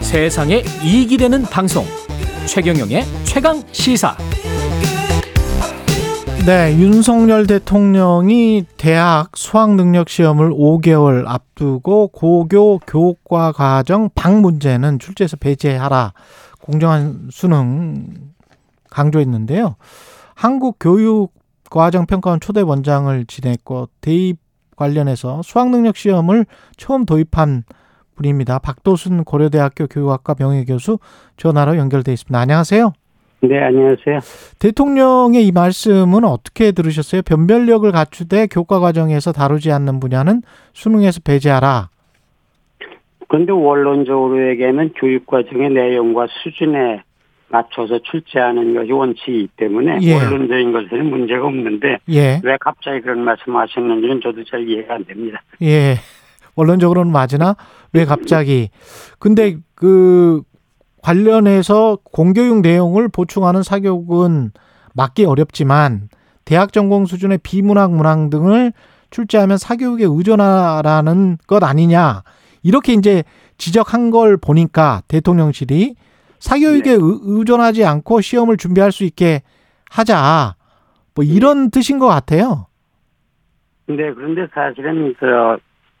세상에 이익이 되는 방송 최경영의 최강 시사 네, 윤석열 대통령이 대학 수학 능력 시험을 5개월 앞두고 고교 교과 과정 방 문제는 출제에서 배제하라. 공정한 수능 강조했는데요. 한국 교육 과정평가원 초대 원장을 지냈고 대입 관련해서 수학 능력 시험을 처음 도입한 분입니다. 박도순 고려대학교 교육학과 명예교수 전화로 연결돼 있습니다. 안녕하세요. 네, 안녕하세요. 대통령의 이 말씀은 어떻게 들으셨어요? 변별력을 갖추되 교과 과정에서 다루지 않는 분야는 수능에서 배제하라. 그런데 원론적으로 얘기하면 교육 과정의 내용과 수준에 맞춰서 출제하는 것이 원칙이기 때문에 예. 원론적인 것에는 문제가 없는데 예, 왜 갑자기 그런 말씀하셨는지는 저도 잘 이해가 안 됩니다. 예. 원론적으로는 맞으나 왜 갑자기? 근데 그 관련해서 공교육 내용을 보충하는 사교육은 맞기 어렵지만 대학 전공 수준의 비문학 문항 등을 출제하면 사교육에 의존하라는 것 아니냐 이렇게 이제 지적한 걸 보니까 대통령실이 사교육에 네. 의- 의존하지 않고 시험을 준비할 수 있게 하자 뭐 이런 뜻인 것 같아요. 근데 그런데 사실은 그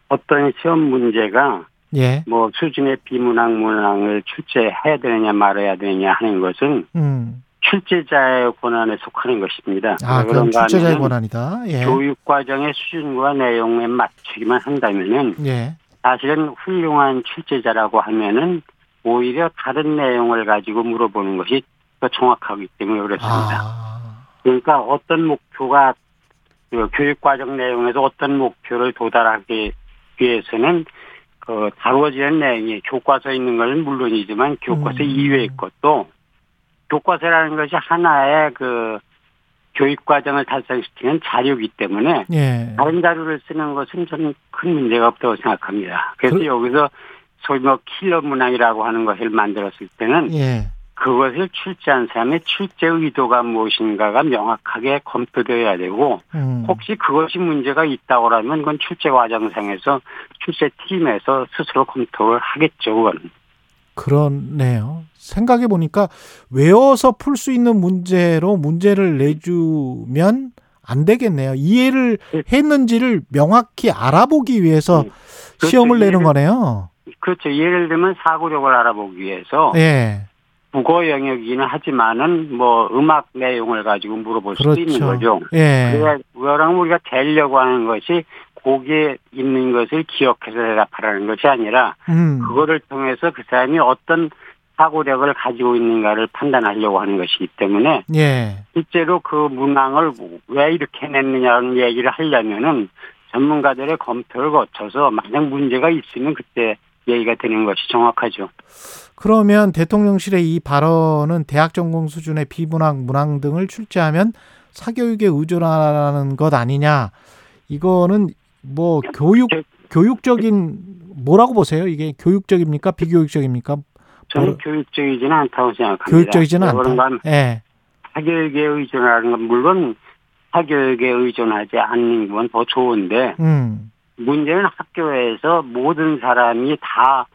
어떤 시험 문제가 예, 뭐 수준의 비문학 문항을 출제해야 되느냐 말아야 되느냐 하는 것은 음. 출제자의 권한에 속하는 것입니다. 아, 왜 그럼 출제자의 권한이다. 예. 교육 과정의 수준과 내용에 맞추기만 한다면은 예. 사실은 훌륭한 출제자라고 하면은 오히려 다른 내용을 가지고 물어보는 것이 더 정확하기 때문에 그렇습니다. 아. 그러니까 어떤 목표가 그 교육 과정 내용에서 어떤 목표를 도달하기 위해서는 그 다루어지는 내용이 교과서에 있는 것은 물론이지만 교과서 음. 이외의 것도 교과서라는 것이 하나의 그 교육 과정을 달성시키는 자료이기 때문에 예. 다른 자료를 쓰는 것은 저는 큰 문제가 없다고 생각합니다. 그래서 그- 여기서 소위 뭐 킬러 문항이라고 하는 것을 만들었을 때는 예. 그것을 출제한 사람의 출제 의도가 무엇인가가 명확하게 검토되어야 되고 음. 혹시 그것이 문제가 있다고 하면 그건 출제 과정상에서 출제 팀에서 스스로 검토를 하겠죠. 그건. 그렇네요. 생각해 보니까 외워서 풀 수 있는 문제로 문제를 내주면 안 되겠네요. 이해를 했는지를 명확히 알아보기 위해서 네. 그렇죠. 시험을 내는 거네요. 그렇죠. 예를 들면 사고력을 알아보기 위해서 예. 국어 영역이긴 하지만은 뭐 음악 내용을 가지고 물어볼 수도 있는 그렇죠. 거죠. 예. 그래, 그거랑 우리가 되려고 하는 것이 거기에 있는 것을 기억해서 대답하라는 것이 아니라 음. 그거를 통해서 그 사람이 어떤 사고력을 가지고 있는가를 판단하려고 하는 것이기 때문에 예. 실제로 그 문항을 왜 이렇게 냈느냐는 얘기를 하려면은 전문가들의 검토를 거쳐서 만약 문제가 있으면 그때 얘기가 되는 것이 정확하죠. 그러면 대통령실의 이 발언은 대학 전공 수준의 비문학 문항 등을 출제하면 사교육에 의존하라는 것 아니냐? 이거는 뭐 교육 제- 교육적인 뭐라고 보세요? 이게 교육적입니까? 비교육적입니까? 저는 교육적이지는 않다고 생각합니다. 교육적이지는 왜 그런가 않다. 예. 사교육에 의존하는 건 물론 사교육에 의존하지 않는 건 더 좋은데 음. 문제는 학교에서 모든 사람이 다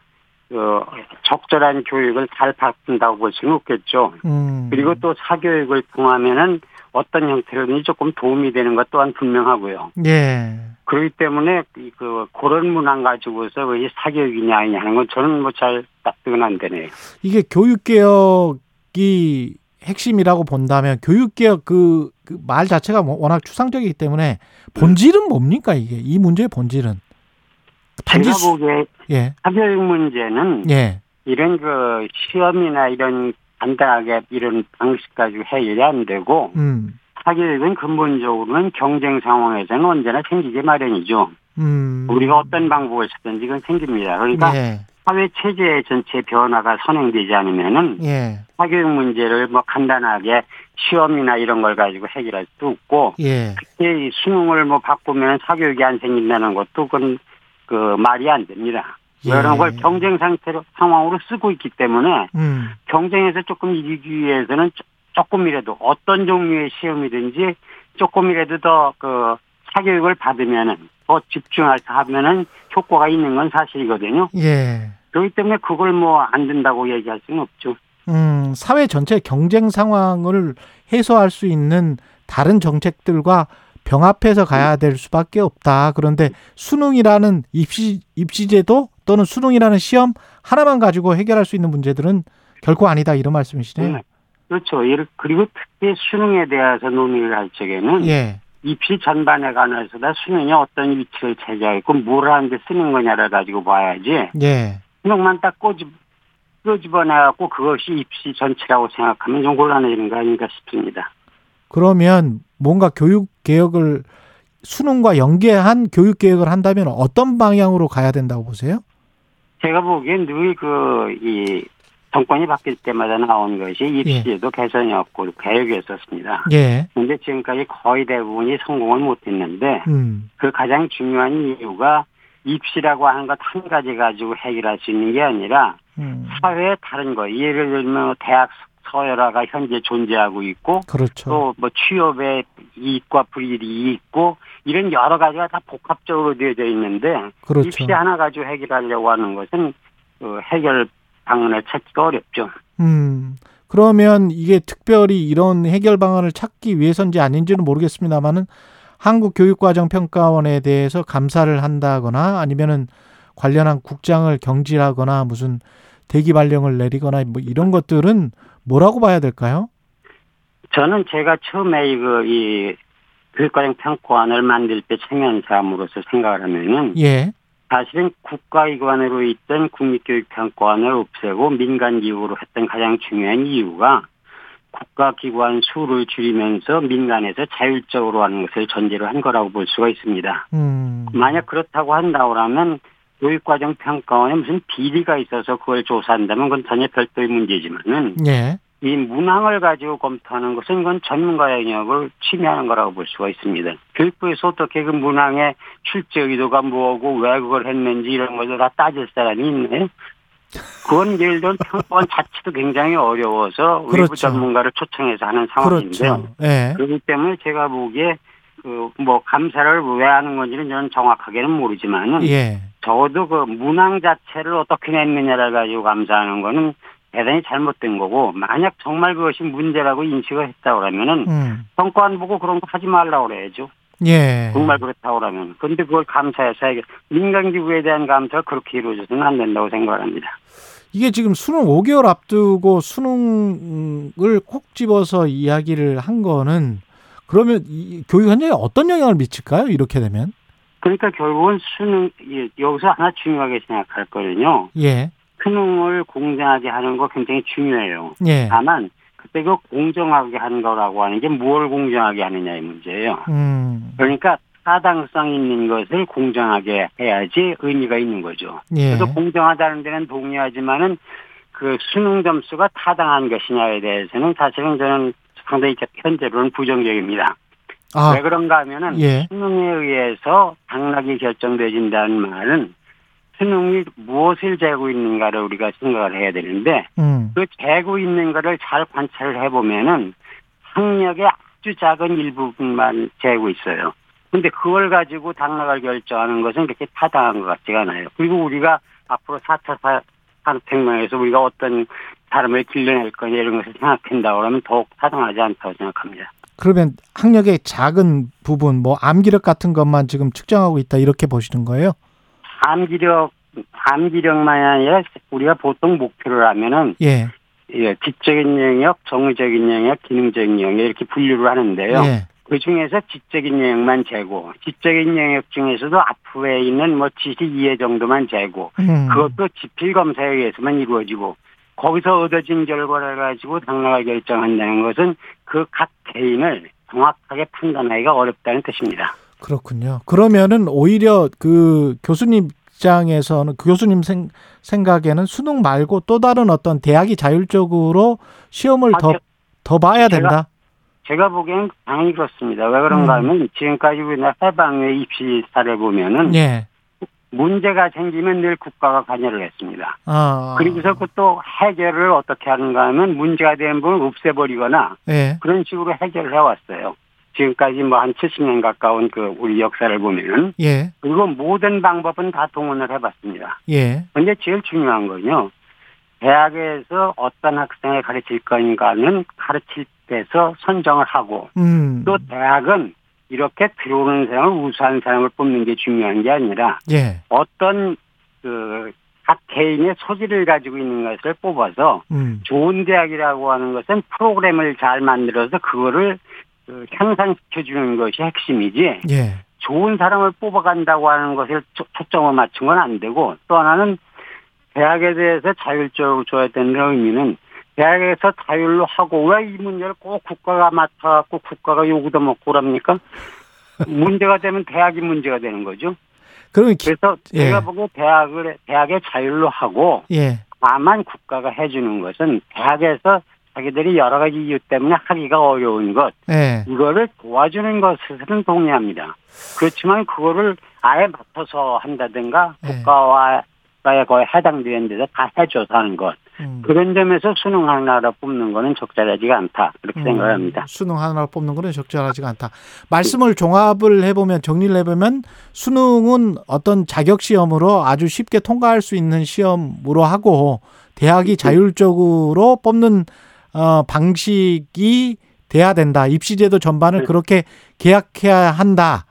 어, 적절한 교육을 잘 받는다고 볼 수는 없겠죠. 음. 그리고 또 사교육을 통하면은 어떤 형태로든지 조금 도움이 되는 것 또한 분명하고요. 예. 그렇기 때문에 이그 그런 문항 가지고서 왜 사교육이냐 아니냐 하는 건 저는 뭐 잘 납득은 안 되네요. 이게 교육 개혁이 핵심이라고 본다면 교육 개혁 그말 자체가 뭐 워낙 추상적이기 때문에 본질은 뭡니까 이게 이 문제의 본질은 단지 제가 수- 보기에 예. 사교육 문제는 예. 이런 그 시험이나 이런 간단하게 이런 방식 가지고 해결이 안 되고 음. 사교육은 근본적으로는 경쟁 상황에서는 언제나 생기기 마련이죠. 음. 우리가 어떤 방법을 쓰든지 그건 생깁니다. 그러니까 예. 사회 체제 전체 변화가 선행되지 않으면은 예. 사교육 문제를 뭐 간단하게 시험이나 이런 걸 가지고 해결할 수도 없고 예. 특히 이 수능을 뭐 바꾸면 사교육이 안 생긴다는 것도 그건 그 말이 안 됩니다. 예. 이런 걸 경쟁 상태로 상황으로 쓰고 있기 때문에 음. 경쟁에서 조금 이기기 위해서는 조- 조금이라도 어떤 종류의 시험이든지 조금이라도 더 그 사교육을 받으면은 더 집중해서 하면은 효과가 있는 건 사실이거든요. 예. 그렇기 때문에 그걸 뭐 안 된다고 얘기할 수는 없죠. 음, 사회 전체 경쟁 상황을 해소할 수 있는 다른 정책들과 병합해서 가야 될 수밖에 없다. 그런데 수능이라는 입시 입시제도 또는 수능이라는 시험 하나만 가지고 해결할 수 있는 문제들은 결코 아니다 이런 말씀이시네요. 네. 그렇죠. 예를- 그리고 특히 수능에 대해서 논의를 할 적에는 예. 입시 전반에 관해서 다 수능이 어떤 위치를 차지하고 뭘 하는데 쓰는 거냐를 가지고 봐야지 예. 수능만 딱 꼬집 끄집어내갖고 그것이 입시 전체라고 생각하면 좀 곤란해지는 거 아닌가 싶습니다. 그러면 뭔가 교육 개혁을 수능과 연계한 교육 개혁을 한다면 어떤 방향으로 가야 된다고 보세요? 제가 보기엔 늘 그 이 정권이 바뀔 때마다 나온 것이 입시에도 개선이었고 개혁이었었습니다. 예. 근데 지금까지 거의 대부분이 성공을 못했는데 음. 그 가장 중요한 이유가 입시라고 하는 것 한 가지 가지고 해결할 수 있는 게 아니라 음. 사회의 다른 거 예를 들면 대학 서열화가 현재 존재하고 있고 그렇죠. 또뭐 취업의 이익과 불이익이 있고 이런 여러 가지가 다 복합적으로 되어져 있는데 그렇죠. 입시 하나 가지고 해결하려고 하는 것은 그 해결 방안을 찾기가 어렵죠. 음. 그러면 이게 특별히 이런 해결 방안을 찾기 위해서인지 아닌지는 모르겠습니다만은 한국교육과정평가원에 대해서 감사를 한다거나 아니면은 관련한 국장을 경질하거나 무슨 대기 발령을 내리거나 뭐 이런 것들은 뭐라고 봐야 될까요? 저는 제가 처음에 이거 이 교육과정 평가원을 만들 때 참여한 사람으로서 생각을 하면은 예. 사실은 국가기관으로 있던 국립교육평가원을 없애고 민간기구로 했던 가장 중요한 이유가 국가기관 수를 줄이면서 민간에서 자율적으로 하는 것을 전제로 한 거라고 볼 수가 있습니다. 음. 만약 그렇다고 한다고 하면 교육과정 평가원에 무슨 비리가 있어서 그걸 조사한다면 그건 전혀 별도의 문제지만은 예. 이 문항을 가지고 검토하는 것은 이건 전문가 영역을 침해하는 거라고 볼 수가 있습니다. 교육부에서 어떻게 그 문항의 출제 의도가 뭐고 왜 그걸 했는지 이런 것을 다 따질 사람이 있네. 그건 예를 들면 평가원 자체도 굉장히 어려워서 외부 그렇죠. 전문가를 초청해서 하는 상황인데요. 그렇죠. 예. 그렇기 때문에 제가 보기에 그 뭐 감사를 왜 하는 건지는 저는 정확하게는 모르지만은 예. 적어도 그 문항 자체를 어떻게 냈느냐를 가지고 감사하는 거는 대단히 잘못된 거고 만약 정말 그것이 문제라고 인식을 했다고 그러면은 음. 평가안 보고 그런 거 하지 말라고 그래야죠. 예. 정말 그렇다고 그러면. 근데 그걸 감사해서 해결. 민간기구에 대한 감사가 그렇게 이루어져서는 안 된다고 생각합니다. 이게 지금 수능 5개월 앞두고 수능을 콕 집어서 이야기를 한 거는 그러면 이 교육 현장에 어떤 영향을 미칠까요? 이렇게 되면? 그러니까 결국은 수능, 예, 여기서 하나 중요하게 생각할 거는요. 예. 수능을 공정하게 하는 거 굉장히 중요해요. 예. 다만, 그때 그 공정하게 하는 거라고 하는 게 뭘 공정하게 하느냐의 문제예요. 음. 그러니까 타당성 있는 것을 공정하게 해야지 의미가 있는 거죠. 예. 그래서 공정하다는 데는 동의하지만은 그 수능 점수가 타당한 것이냐에 대해서는 사실은 저는 상당히 현재로는 부정적입니다. 아, 왜 그런가 하면은 예. 수능에 의해서 당락이 결정되진다는 말은 수능이 무엇을 재고 있는가를 우리가 생각을 해야 되는데 음. 그 재고 있는 거를 잘 관찰을 해보면은 학력의 아주 작은 일부분만 재고 있어요. 근데 그걸 가지고 당락을 결정하는 것은 그렇게 타당한 것 같지가 않아요. 그리고 우리가 앞으로 4차 산업혁명에서 우리가 어떤 사람을 길러낼 거냐 이런 것을 생각한다고 하면 더욱 타당하지 않다고 생각합니다. 그러면 학력의 작은 부분, 뭐 암기력 같은 것만 지금 측정하고 있다 이렇게 보시는 거예요? 암기력, 암기력만이 아니라 우리가 보통 목표를 하면은 예. 예, 지적인 영역, 정의적인 영역, 기능적인 영역 이렇게 분류를 하는데요. 예. 그 중에서 지적인 영역만 재고, 지적인 영역 중에서도 앞에 있는 뭐 지식 이해 정도만 재고, 음. 그것도 지필 검사에 의해서만 이루어지고, 거기서 얻어진 결과를 가지고 당락을 결정한다는 것은 그 각 개인을 정확하게 판단하기가 어렵다는 뜻입니다. 그렇군요. 그러면은 오히려 그 교수님 입장에서는 그 교수님 생, 생각에는 수능 말고 또 다른 어떤 대학이 자율적으로 시험을 아, 더, 제- 더 봐야 제가- 된다. 제가 보기엔 당연히 그렇습니다. 왜 그런가 음. 하면 지금까지 우리나라 해방의 입시 사례 보면은 예. 문제가 생기면 늘 국가가 관여를 했습니다. 아. 그리고서 그또 해결을 어떻게 하는가 하면 문제가 된 부분을 없애버리거나 예. 그런 식으로 해결을 해왔어요. 지금까지 뭐 한 70년 가까운 그 우리 역사를 보면은 예. 그리고 모든 방법은 다 동원을 해봤습니다. 예. 근데 제일 중요한 건요. 대학에서 어떤 학생을 가르칠 건가는 가르칠 때서 선정을 하고 음. 또 대학은 이렇게 들어오는 사람을 우수한 사람을 뽑는 게 중요한 게 아니라 예. 어떤 그 각 개인의 소질을 가지고 있는 것을 뽑아서 음. 좋은 대학이라고 하는 것은 프로그램을 잘 만들어서 그거를 그 향상시켜 주는 것이 핵심이지 예. 좋은 사람을 뽑아간다고 하는 것을 초- 초점을 맞춘 건 안 되고 또 하나는 대학에 대해서 자율적으로 줘야 되는 의미는 대학에서 자율로 하고 왜 이 문제를 꼭 국가가 맡아갖고 국가가 요구도 먹고 그럽니까? 문제가 되면 대학이 문제가 되는 거죠. 그러면 기, 그래서 예. 제가 보기에 대학을 대학의 자율로 하고 예. 다만 국가가 해주는 것은 대학에서 자기들이 여러 가지 이유 때문에 하기가 어려운 것 예. 이거를 도와주는 것은 동의합니다. 그렇지만 그거를 아예 맡아서 한다든가 네. 국가와에 거의 해당되는 데서 다 해줘서 하는 것 음. 그런 점에서 수능 하나로 뽑는 거는 적절하지가 않다 그렇게 음, 생각합니다. 수능 하나 뽑는 거는 적절하지가 않다. 말씀을 종합을 해보면 정리를 해보면 수능은 어떤 자격 시험으로 아주 쉽게 통과할 수 있는 시험으로 하고 대학이 자율적으로 뽑는 어, 방식이 돼야 된다. 입시제도 전반을 네. 그렇게 계약해야 한다.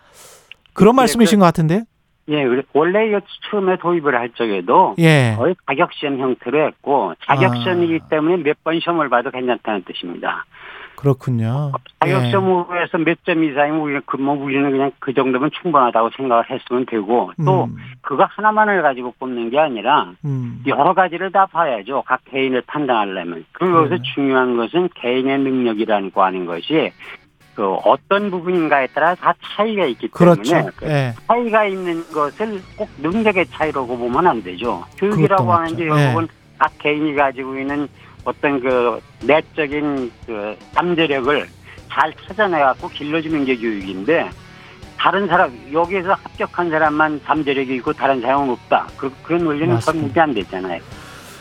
그런 네, 말씀이신 것 같은데요? 예, 원래 처음에 도입을 할 적에도 예. 거의 자격시험 형태로 했고 자격시험이기 아. 때문에 몇 번 시험을 봐도 괜찮다는 뜻입니다. 그렇군요. 자격시험으로 해서 몇 점 이상이면 우리는 그, 뭐 우리는 그냥 그 정도면 충분하다고 생각을 했으면 되고 또 음, 그거 하나만을 가지고 뽑는 게 아니라 음, 여러 가지를 다 봐야죠. 각 개인을 판단하려면. 그것에서 네. 중요한 것은 개인의 능력이라는 거 하는 것이 그 어떤 부분인가에 따라 다 차이가 있기 때문에 그렇죠. 그 예. 차이가 있는 것을 꼭 능력의 차이라고 보면 안 되죠. 교육이라고 하는 게. 예. 결국은 각 개인이 가지고 있는 어떤 그 내적인 그 잠재력을 잘 찾아내갖고 길러주는 게 교육인데 다른 사람 여기에서 합격한 사람만 잠재력이 있고 다른 사람은 없다. 그, 그런 원리는 맞습니다. 설명이 안 되잖아요.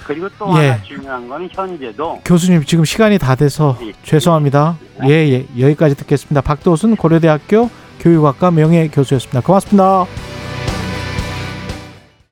그리고 또 예. 하나 중요한 거는 현재도 교수님 지금 시간이 다 돼서 예. 죄송합니다. 예, 예. 여기까지 듣겠습니다. 박도순 고려대학교 교육학과 명예 교수였습니다. 고맙습니다.